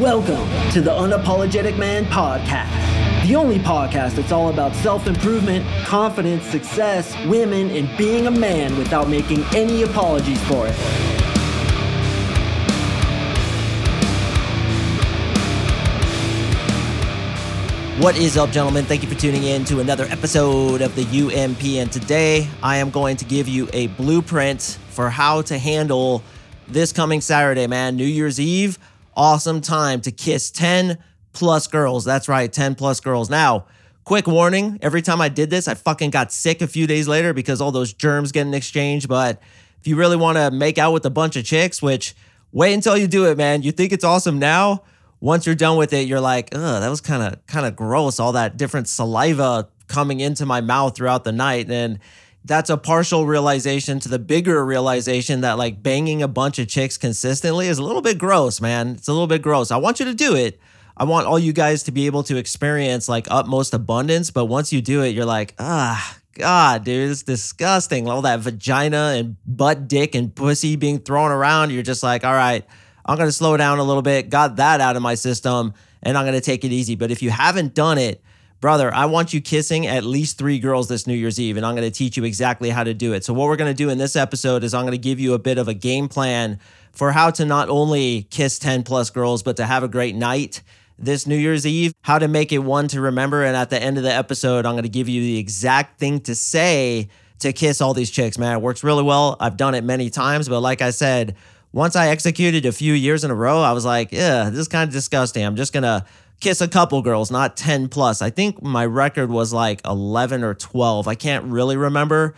Welcome to the Unapologetic Man Podcast, the only podcast that's all about self improvement, confidence, success, women, and being a man without making any apologies for it. What is up, gentlemen? Thank you for tuning in to another episode of the UMP. And today I am going to give you a blueprint for how to handle this coming Saturday, man, New Year's Eve. Awesome time to kiss 10 plus girls. That's right, 10 plus girls. Now, quick warning every time I did this, I fucking got sick a few days later because all those germs getting exchanged. But if you really want to make out with a bunch of chicks, which wait until you do it, man. You think it's awesome now once you're done with it, you're like, ugh, that was kind of kind of gross. All that different saliva coming into my mouth throughout the night. And that's a partial realization to the bigger realization that like banging a bunch of chicks consistently is a little bit gross, man. It's a little bit gross. I want you to do it. I want all you guys to be able to experience like utmost abundance. But once you do it, you're like, ah, God, dude, it's disgusting. All that vagina and butt, dick, and pussy being thrown around. You're just like, all right, I'm to slow down a little bit, got that out of my system, and I'm to take it easy. But if you haven't done it, brother, I want you kissing at least three girls this New Year's Eve, and I'm going to teach you exactly how to do it. So, what we're going to do in this episode is I'm going to give you a bit of a game plan for how to not only kiss 10 plus girls, but to have a great night this New Year's Eve, how to make it one to remember. And at the end of the episode, I'm going to give you the exact thing to say to kiss all these chicks, man. It works really well. I've done it many times, but like I said, once I executed a few years in a row, I was like, yeah, this is kind of disgusting. I'm just going to kiss a couple girls, not 10 plus. I think my record was like 11 or 12. I can't really remember.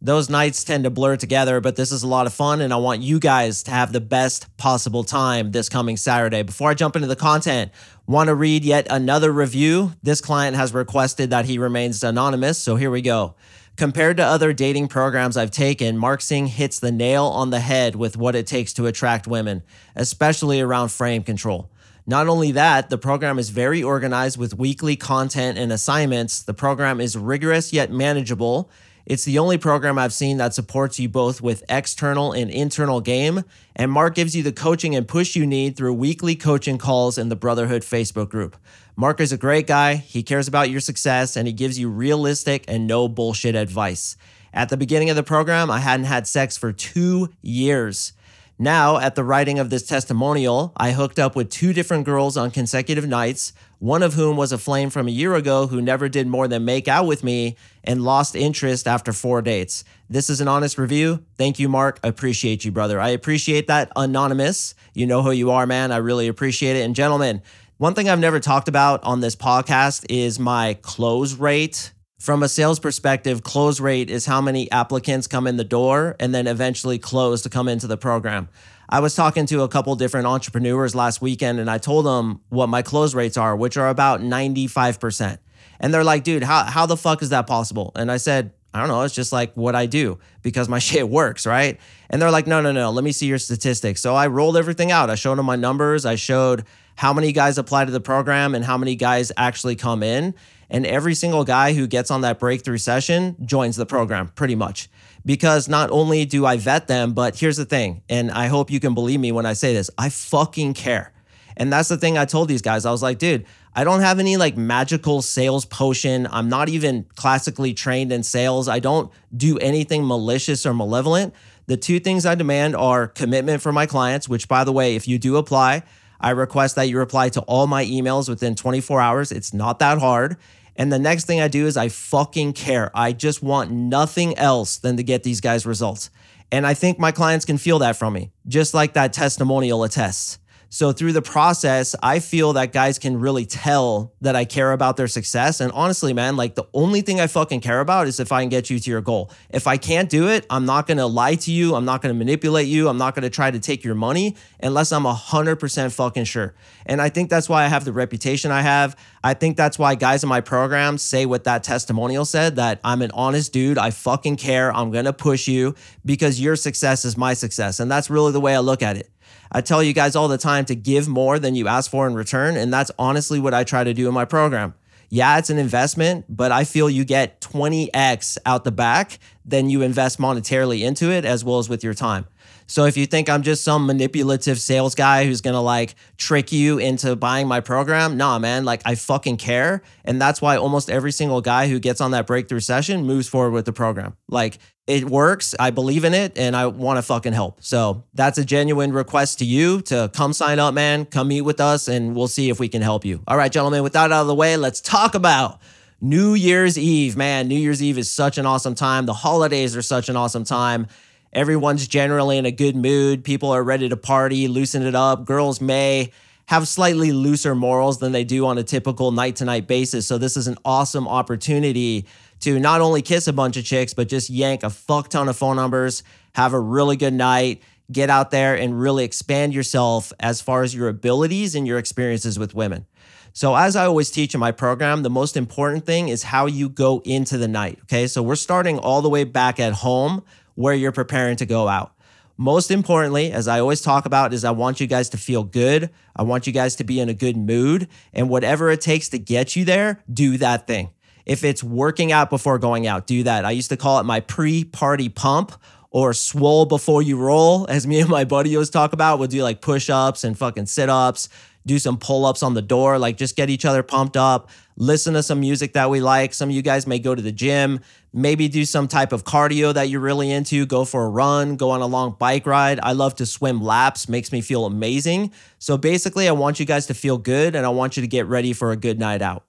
Those nights tend to blur together, but this is a lot of fun, and I want you guys to have the best possible time this coming Saturday. Before I jump into the content, want to read yet another review. This client has requested that he remains anonymous, so here we go. Compared to other dating programs I've taken, Mark Sing hits the nail on the head with what it takes to attract women, especially around frame control. Not only that, the program is very organized with weekly content and assignments. The program is rigorous yet manageable. It's the only program I've seen that supports you both with external and internal game. And Mark gives you the coaching and push you need through weekly coaching calls in the Brotherhood Facebook group. Mark is a great guy. He cares about your success and he gives you realistic and no bullshit advice. At the beginning of the program, I hadn't had sex for two years. Now, at the writing of this testimonial, I hooked up with two different girls on consecutive nights, one of whom was a flame from a year ago who never did more than make out with me and lost interest after four dates. This is an honest review. Thank you, Mark. I appreciate you, brother. I appreciate that. Anonymous. You know who you are, man. I really appreciate it. And, gentlemen, one thing I've never talked about on this podcast is my close rate. From a sales perspective, close rate is how many applicants come in the door and then eventually close to come into the program. I was talking to a couple different entrepreneurs last weekend and I told them what my close rates are, which are about 95%. And they're like, dude, how, how the fuck is that possible? And I said, I don't know. It's just like what I do because my shit works, right? And they're like, no, no, no. Let me see your statistics. So I rolled everything out. I showed them my numbers. I showed how many guys apply to the program and how many guys actually come in. And every single guy who gets on that breakthrough session joins the program pretty much. Because not only do I vet them, but here's the thing, and I hope you can believe me when I say this I fucking care. And that's the thing I told these guys. I was like, dude, I don't have any like magical sales potion. I'm not even classically trained in sales. I don't do anything malicious or malevolent. The two things I demand are commitment for my clients, which, by the way, if you do apply, I request that you reply to all my emails within 24 hours. It's not that hard. And the next thing I do is I fucking care. I just want nothing else than to get these guys results. And I think my clients can feel that from me, just like that testimonial attests. So through the process, I feel that guys can really tell that I care about their success. And honestly, man, like the only thing I fucking care about is if I can get you to your goal. If I can't do it, I'm not gonna lie to you. I'm not gonna manipulate you. I'm not gonna try to take your money unless I'm 100% fucking sure. And I think that's why I have the reputation I have. I think that's why guys in my program say what that testimonial said that I'm an honest dude. I fucking care. I'm gonna push you because your success is my success. And that's really the way I look at it. I tell you guys all the time to give more than you ask for in return. And that's honestly what I try to do in my program. Yeah, it's an investment, but I feel you get 20x out the back than you invest monetarily into it as well as with your time. So if you think I'm just some manipulative sales guy who's gonna like trick you into buying my program, nah, man, like I fucking care. And that's why almost every single guy who gets on that breakthrough session moves forward with the program. Like it works. I believe in it and I wanna fucking help. So that's a genuine request to you to come sign up, man. Come meet with us and we'll see if we can help you. All right, gentlemen, with that out of the way, let's talk about New Year's Eve. Man, New Year's Eve is such an awesome time. The holidays are such an awesome time. Everyone's generally in a good mood. People are ready to party, loosen it up. Girls may have slightly looser morals than they do on a typical night to night basis. So, this is an awesome opportunity to not only kiss a bunch of chicks, but just yank a fuck ton of phone numbers, have a really good night, get out there and really expand yourself as far as your abilities and your experiences with women. So, as I always teach in my program, the most important thing is how you go into the night. Okay. So, we're starting all the way back at home where you're preparing to go out. Most importantly, as I always talk about, is I want you guys to feel good. I want you guys to be in a good mood. And whatever it takes to get you there, do that thing. If it's working out before going out, do that. I used to call it my pre party pump or swole before you roll, as me and my buddy always talk about. We'll do like push ups and fucking sit ups, do some pull ups on the door, like just get each other pumped up, listen to some music that we like. Some of you guys may go to the gym, maybe do some type of cardio that you're really into, go for a run, go on a long bike ride. I love to swim laps, makes me feel amazing. So basically, I want you guys to feel good and I want you to get ready for a good night out.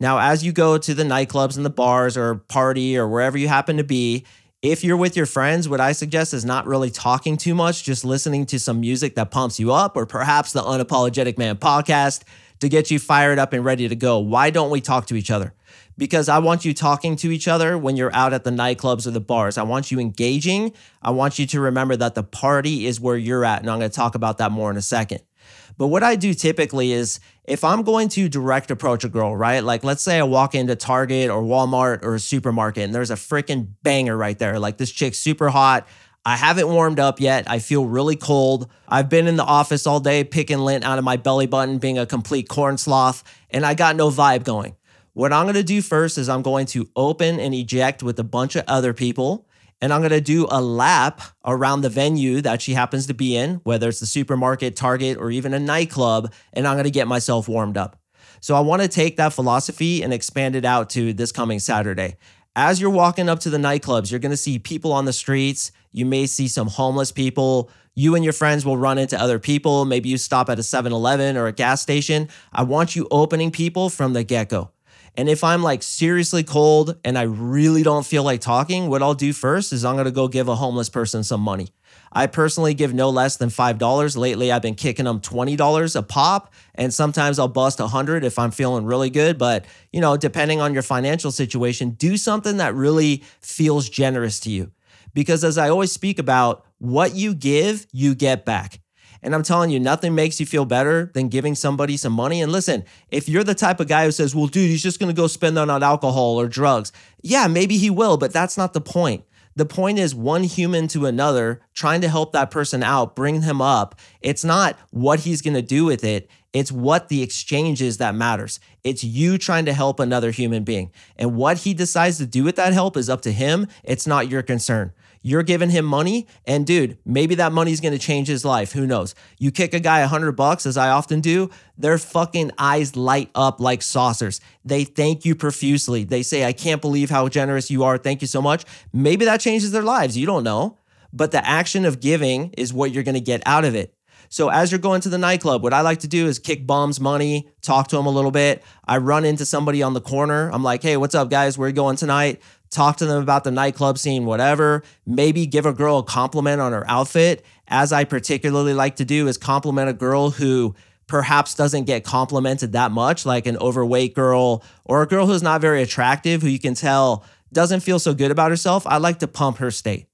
Now, as you go to the nightclubs and the bars or party or wherever you happen to be, if you're with your friends, what I suggest is not really talking too much, just listening to some music that pumps you up, or perhaps the Unapologetic Man podcast to get you fired up and ready to go. Why don't we talk to each other? Because I want you talking to each other when you're out at the nightclubs or the bars. I want you engaging. I want you to remember that the party is where you're at. And I'm going to talk about that more in a second. But what I do typically is if I'm going to direct approach a girl, right? Like let's say I walk into Target or Walmart or a supermarket and there's a freaking banger right there. Like this chick's super hot. I haven't warmed up yet. I feel really cold. I've been in the office all day picking lint out of my belly button, being a complete corn sloth, and I got no vibe going. What I'm gonna do first is I'm going to open and eject with a bunch of other people and I'm gonna do a lap around the venue that she happens to be in, whether it's the supermarket, Target, or even a nightclub, and I'm gonna get myself warmed up. So I wanna take that philosophy and expand it out to this coming Saturday. As you're walking up to the nightclubs, you're gonna see people on the streets. You may see some homeless people. You and your friends will run into other people. Maybe you stop at a 7 Eleven or a gas station. I want you opening people from the get go. And if I'm like seriously cold and I really don't feel like talking, what I'll do first is I'm gonna go give a homeless person some money. I personally give no less than $5. Lately, I've been kicking them $20 a pop, and sometimes I'll bust 100 if I'm feeling really good. But, you know, depending on your financial situation, do something that really feels generous to you. Because as I always speak about, what you give, you get back. And I'm telling you, nothing makes you feel better than giving somebody some money. And listen, if you're the type of guy who says, well, dude, he's just going to go spend that on alcohol or drugs, yeah, maybe he will, but that's not the point. The point is one human to another, trying to help that person out, bring him up. It's not what he's going to do with it. It's what the exchange is that matters. It's you trying to help another human being. And what he decides to do with that help is up to him. It's not your concern. You're giving him money, and dude, maybe that money's gonna change his life. Who knows? You kick a guy a hundred bucks, as I often do, their fucking eyes light up like saucers. They thank you profusely. They say, I can't believe how generous you are. Thank you so much. Maybe that changes their lives. You don't know. But the action of giving is what you're gonna get out of it. So as you're going to the nightclub, what I like to do is kick bums money, talk to them a little bit. I run into somebody on the corner. I'm like, hey, what's up, guys? Where you going tonight? Talk to them about the nightclub scene, whatever. Maybe give a girl a compliment on her outfit. As I particularly like to do, is compliment a girl who perhaps doesn't get complimented that much, like an overweight girl or a girl who's not very attractive, who you can tell doesn't feel so good about herself. I like to pump her state.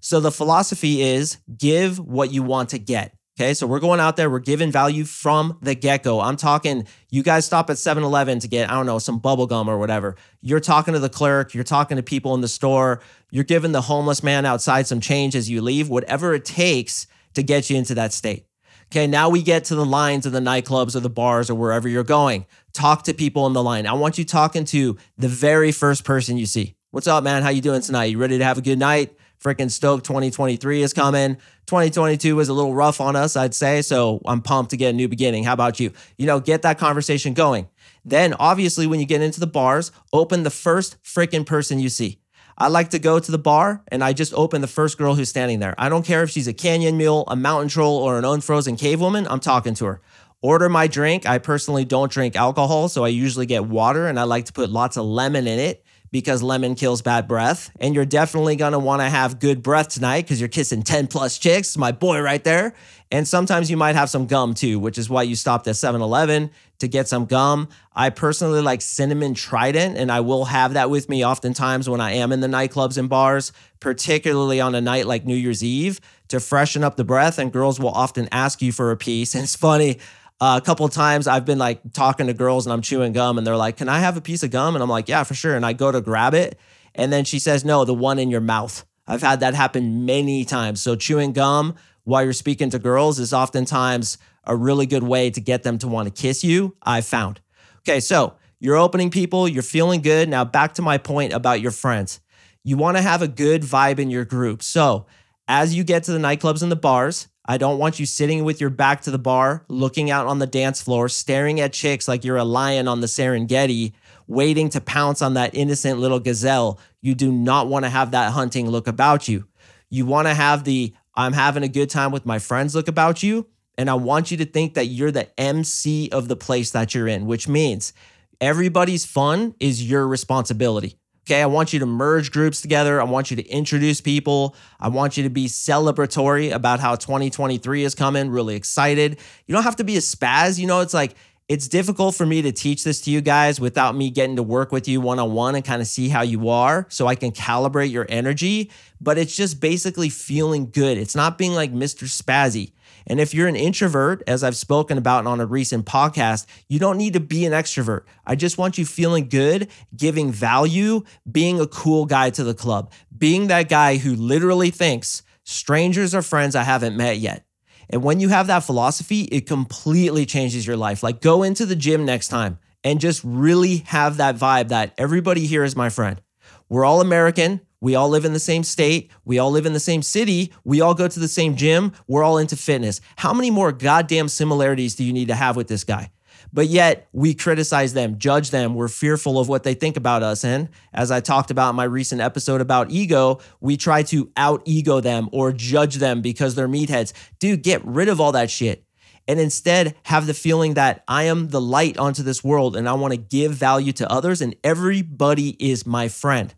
So the philosophy is give what you want to get. Okay, so we're going out there, we're giving value from the get go. I'm talking, you guys stop at 7 Eleven to get, I don't know, some bubble gum or whatever. You're talking to the clerk, you're talking to people in the store, you're giving the homeless man outside some change as you leave, whatever it takes to get you into that state. Okay, now we get to the lines of the nightclubs or the bars or wherever you're going. Talk to people in the line. I want you talking to the very first person you see. What's up, man? How you doing tonight? You ready to have a good night? Freaking stoked 2023 is coming. 2022 was a little rough on us, I'd say. So I'm pumped to get a new beginning. How about you? You know, get that conversation going. Then, obviously, when you get into the bars, open the first freaking person you see. I like to go to the bar and I just open the first girl who's standing there. I don't care if she's a canyon mule, a mountain troll, or an unfrozen cave woman, I'm talking to her. Order my drink. I personally don't drink alcohol, so I usually get water and I like to put lots of lemon in it because lemon kills bad breath. And you're definitely gonna wanna have good breath tonight because you're kissing 10 plus chicks, my boy right there. And sometimes you might have some gum too, which is why you stopped at 7 Eleven to get some gum. I personally like cinnamon trident, and I will have that with me oftentimes when I am in the nightclubs and bars, particularly on a night like New Year's Eve to freshen up the breath. And girls will often ask you for a piece. And it's funny. Uh, a couple times I've been like talking to girls and I'm chewing gum and they're like, Can I have a piece of gum? And I'm like, Yeah, for sure. And I go to grab it. And then she says, No, the one in your mouth. I've had that happen many times. So chewing gum while you're speaking to girls is oftentimes a really good way to get them to want to kiss you, I've found. Okay, so you're opening people, you're feeling good. Now, back to my point about your friends. You want to have a good vibe in your group. So, as you get to the nightclubs and the bars, I don't want you sitting with your back to the bar, looking out on the dance floor, staring at chicks like you're a lion on the Serengeti, waiting to pounce on that innocent little gazelle. You do not want to have that hunting look about you. You want to have the I'm having a good time with my friends look about you. And I want you to think that you're the MC of the place that you're in, which means everybody's fun is your responsibility. Okay, I want you to merge groups together. I want you to introduce people. I want you to be celebratory about how 2023 is coming, really excited. You don't have to be a spaz. You know, it's like, it's difficult for me to teach this to you guys without me getting to work with you one on one and kind of see how you are so I can calibrate your energy. But it's just basically feeling good. It's not being like Mr. Spazzy. And if you're an introvert, as I've spoken about on a recent podcast, you don't need to be an extrovert. I just want you feeling good, giving value, being a cool guy to the club, being that guy who literally thinks strangers are friends I haven't met yet. And when you have that philosophy, it completely changes your life. Like go into the gym next time and just really have that vibe that everybody here is my friend. We're all American. We all live in the same state. We all live in the same city. We all go to the same gym. We're all into fitness. How many more goddamn similarities do you need to have with this guy? But yet we criticize them, judge them. We're fearful of what they think about us. And as I talked about in my recent episode about ego, we try to out ego them or judge them because they're meatheads. Dude, get rid of all that shit and instead have the feeling that I am the light onto this world and I want to give value to others and everybody is my friend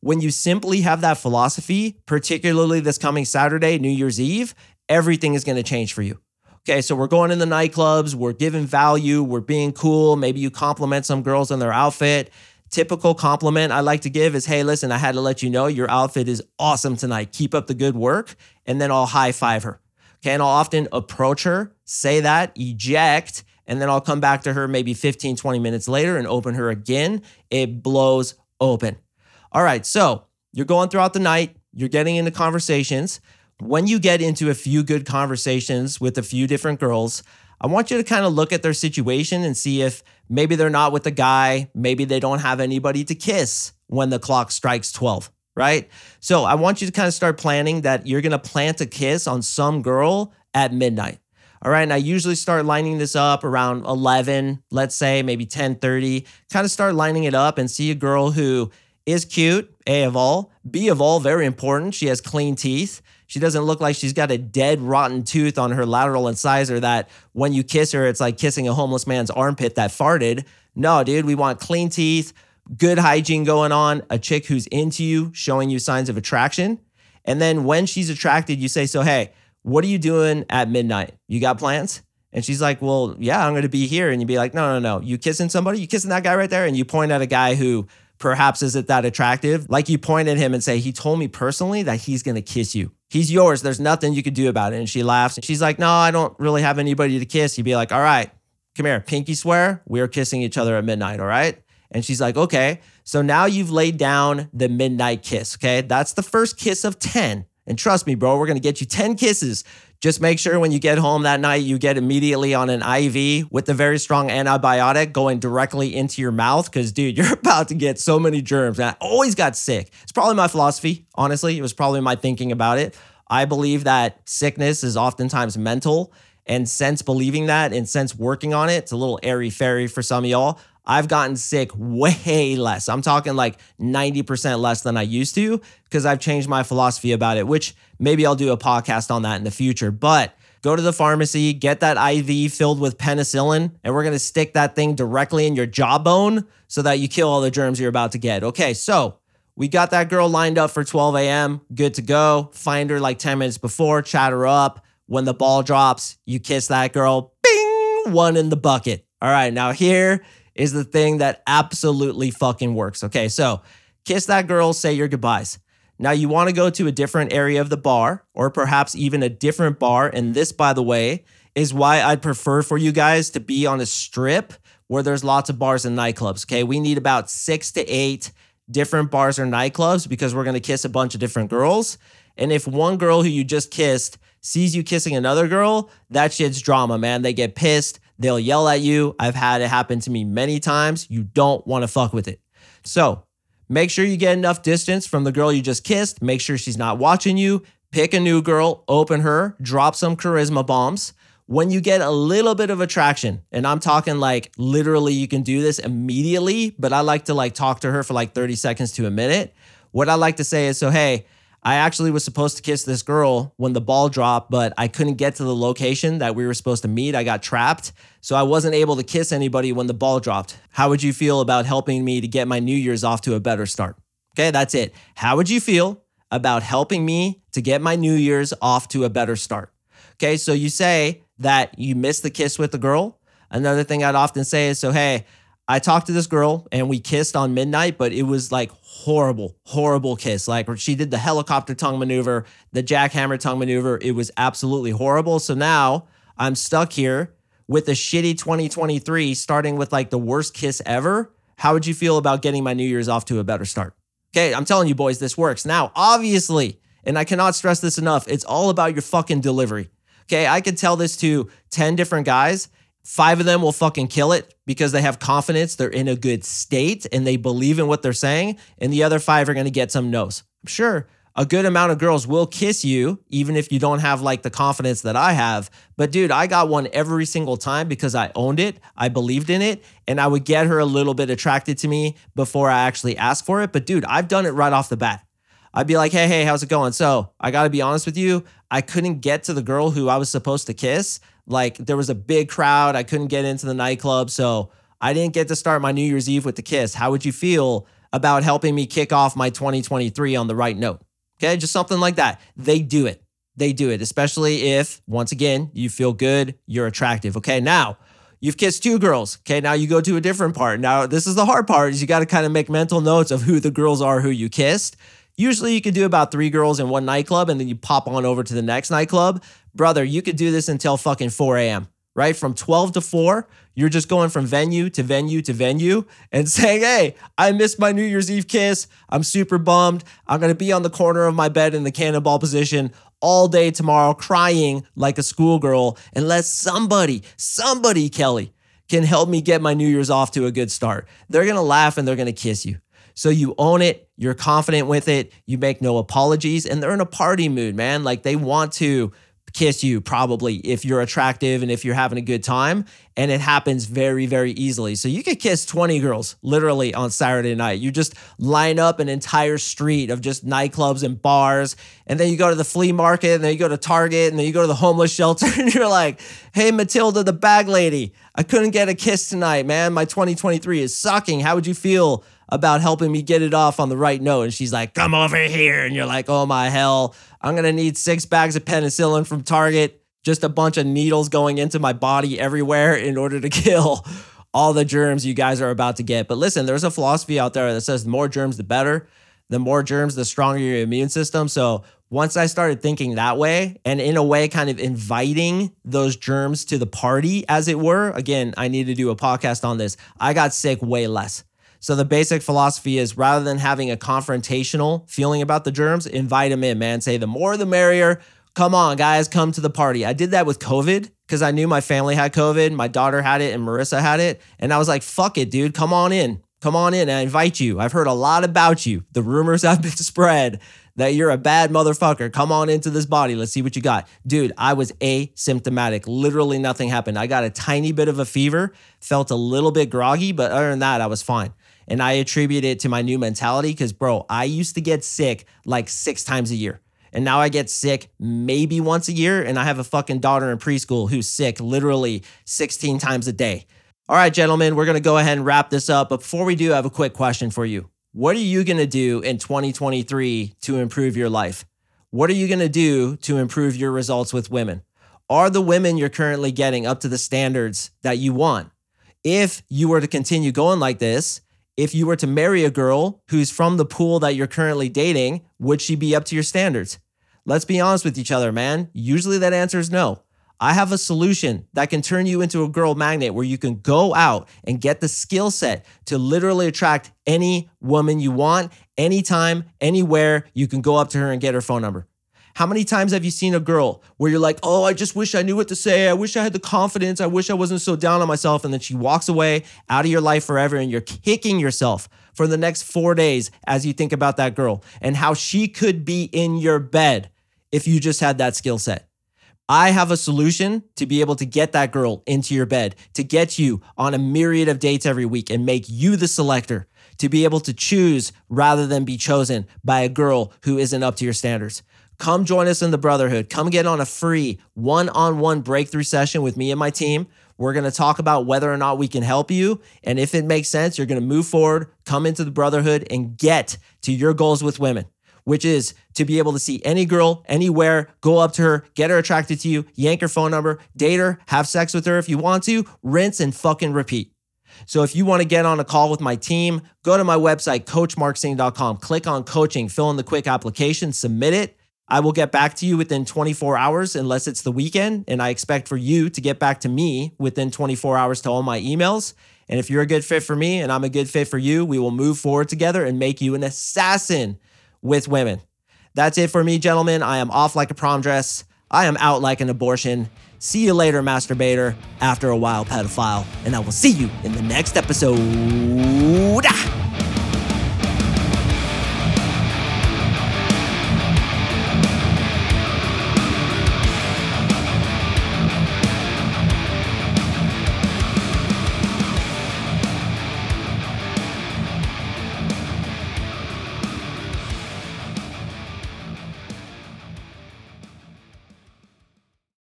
when you simply have that philosophy, particularly this coming Saturday, New Year's Eve, everything is going to change for you. Okay, so we're going in the nightclubs, we're giving value, we're being cool. Maybe you compliment some girls on their outfit. Typical compliment I like to give is, hey, listen, I had to let you know your outfit is awesome tonight. Keep up the good work. And then I'll high five her. Okay, and I'll often approach her, say that, eject, and then I'll come back to her maybe 15, 20 minutes later and open her again. It blows open. All right, so you're going throughout the night, you're getting into conversations. When you get into a few good conversations with a few different girls, I want you to kind of look at their situation and see if maybe they're not with a guy, maybe they don't have anybody to kiss when the clock strikes 12, right? So I want you to kind of start planning that you're gonna plant a kiss on some girl at midnight. All right, and I usually start lining this up around 11, let's say maybe 10:30. Kind of start lining it up and see a girl who is cute, A of all. B of all, very important. She has clean teeth. She doesn't look like she's got a dead, rotten tooth on her lateral incisor that when you kiss her, it's like kissing a homeless man's armpit that farted. No, dude, we want clean teeth, good hygiene going on, a chick who's into you, showing you signs of attraction. And then when she's attracted, you say, So, hey, what are you doing at midnight? You got plans? And she's like, Well, yeah, I'm going to be here. And you'd be like, No, no, no. You kissing somebody? You kissing that guy right there? And you point at a guy who perhaps isn't that attractive, like you point at him and say, He told me personally that he's gonna kiss you. He's yours. There's nothing you could do about it. And she laughs. And she's like, No, I don't really have anybody to kiss. You'd be like, All right, come here, pinky swear. We're kissing each other at midnight. All right. And she's like, Okay. So now you've laid down the midnight kiss. Okay. That's the first kiss of 10. And trust me, bro, we're going to get you 10 kisses Just make sure when you get home that night, you get immediately on an IV with the very strong antibiotic going directly into your mouth. Cause, dude, you're about to get so many germs. And I always got sick. It's probably my philosophy, honestly. It was probably my thinking about it. I believe that sickness is oftentimes mental. And since believing that and since working on it, it's a little airy fairy for some of y'all. I've gotten sick way less. I'm talking like 90% less than I used to because I've changed my philosophy about it, which maybe I'll do a podcast on that in the future. But go to the pharmacy, get that IV filled with penicillin, and we're gonna stick that thing directly in your jawbone so that you kill all the germs you're about to get. Okay, so we got that girl lined up for 12 a.m., good to go. Find her like 10 minutes before, chat her up. When the ball drops, you kiss that girl, bing, one in the bucket. All right, now here is the thing that absolutely fucking works. Okay, so kiss that girl, say your goodbyes. Now, you want to go to a different area of the bar, or perhaps even a different bar. And this, by the way, is why I'd prefer for you guys to be on a strip where there's lots of bars and nightclubs. Okay, we need about six to eight different bars or nightclubs because we're gonna kiss a bunch of different girls. And if one girl who you just kissed sees you kissing another girl, that shit's drama, man. They get pissed. They'll yell at you. I've had it happen to me many times. You don't want to fuck with it. So make sure you get enough distance from the girl you just kissed. Make sure she's not watching you. Pick a new girl, open her, drop some charisma bombs. When you get a little bit of attraction, and I'm talking like literally you can do this immediately, but I like to like talk to her for like 30 seconds to a minute. What I like to say is, so hey, I actually was supposed to kiss this girl when the ball dropped, but I couldn't get to the location that we were supposed to meet. I got trapped. So I wasn't able to kiss anybody when the ball dropped. How would you feel about helping me to get my New Year's off to a better start? Okay, that's it. How would you feel about helping me to get my New Year's off to a better start? Okay, so you say that you missed the kiss with the girl. Another thing I'd often say is so, hey, I talked to this girl and we kissed on midnight, but it was like horrible, horrible kiss. Like she did the helicopter tongue maneuver, the jackhammer tongue maneuver. It was absolutely horrible. So now I'm stuck here with a shitty 2023, starting with like the worst kiss ever. How would you feel about getting my New Year's off to a better start? Okay, I'm telling you, boys, this works. Now, obviously, and I cannot stress this enough, it's all about your fucking delivery. Okay, I could tell this to 10 different guys Five of them will fucking kill it because they have confidence, they're in a good state, and they believe in what they're saying. And the other five are gonna get some no's. Sure a good amount of girls will kiss you, even if you don't have like the confidence that I have. But dude, I got one every single time because I owned it, I believed in it, and I would get her a little bit attracted to me before I actually asked for it. But dude, I've done it right off the bat. I'd be like, hey, hey, how's it going? So I gotta be honest with you, I couldn't get to the girl who I was supposed to kiss like there was a big crowd. I couldn't get into the nightclub. So I didn't get to start my New Year's Eve with the kiss. How would you feel about helping me kick off my 2023 on the right note? Okay, just something like that. They do it. They do it, especially if, once again, you feel good, you're attractive. Okay, now you've kissed two girls. Okay, now you go to a different part. Now, this is the hard part is you got to kind of make mental notes of who the girls are who you kissed. Usually you could do about three girls in one nightclub and then you pop on over to the next nightclub. Brother, you could do this until fucking 4 a.m., right? From 12 to 4, you're just going from venue to venue to venue and saying, hey, I missed my New Year's Eve kiss. I'm super bummed. I'm going to be on the corner of my bed in the cannonball position all day tomorrow, crying like a schoolgirl, unless somebody, somebody, Kelly, can help me get my New Year's off to a good start. They're going to laugh and they're going to kiss you. So you own it, you're confident with it, you make no apologies, and they're in a party mood, man. Like they want to kiss you probably if you're attractive and if you're having a good time and it happens very very easily. So you could kiss 20 girls literally on saturday night. You just line up an entire street of just nightclubs and bars and then you go to the flea market and then you go to target and then you go to the homeless shelter and you're like hey matilda the bag lady i couldn't get a kiss tonight man. My 2023 is sucking. How would you feel about helping me get it off on the right note. And she's like, come over here. And you're like, oh my hell, I'm going to need six bags of penicillin from Target, just a bunch of needles going into my body everywhere in order to kill all the germs you guys are about to get. But listen, there's a philosophy out there that says the more germs, the better. The more germs, the stronger your immune system. So once I started thinking that way and in a way kind of inviting those germs to the party, as it were, again, I need to do a podcast on this. I got sick way less. So the basic philosophy is rather than having a confrontational feeling about the germs, invite them in, man. Say the more the merrier. Come on, guys, come to the party. I did that with COVID because I knew my family had COVID. My daughter had it and Marissa had it. And I was like, fuck it, dude. Come on in. Come on in. I invite you. I've heard a lot about you. The rumors have been spread that you're a bad motherfucker. Come on into this body. Let's see what you got. Dude, I was asymptomatic. Literally nothing happened. I got a tiny bit of a fever, felt a little bit groggy, but other than that, I was fine. And I attribute it to my new mentality because, bro, I used to get sick like six times a year. And now I get sick maybe once a year. And I have a fucking daughter in preschool who's sick literally 16 times a day. All right, gentlemen, we're going to go ahead and wrap this up. But before we do, I have a quick question for you. What are you going to do in 2023 to improve your life? What are you going to do to improve your results with women? Are the women you're currently getting up to the standards that you want? If you were to continue going like this, if you were to marry a girl who's from the pool that you're currently dating, would she be up to your standards? Let's be honest with each other, man. Usually that answer is no. I have a solution that can turn you into a girl magnet where you can go out and get the skill set to literally attract any woman you want, anytime, anywhere. You can go up to her and get her phone number. How many times have you seen a girl where you're like, oh, I just wish I knew what to say. I wish I had the confidence. I wish I wasn't so down on myself. And then she walks away out of your life forever and you're kicking yourself for the next four days as you think about that girl and how she could be in your bed if you just had that skill set. I have a solution to be able to get that girl into your bed, to get you on a myriad of dates every week and make you the selector, to be able to choose rather than be chosen by a girl who isn't up to your standards. Come join us in the Brotherhood. Come get on a free one on one breakthrough session with me and my team. We're going to talk about whether or not we can help you. And if it makes sense, you're going to move forward, come into the Brotherhood, and get to your goals with women which is to be able to see any girl anywhere, go up to her, get her attracted to you, yank her phone number, date her, have sex with her if you want to, rinse and fucking repeat. So if you want to get on a call with my team, go to my website, coachmarksing.com, click on coaching, fill in the quick application, submit it. I will get back to you within 24 hours unless it's the weekend. And I expect for you to get back to me within 24 hours to all my emails. And if you're a good fit for me and I'm a good fit for you, we will move forward together and make you an assassin with women. That's it for me, gentlemen. I am off like a prom dress. I am out like an abortion. See you later, masturbator, after a while, pedophile, and I will see you in the next episode.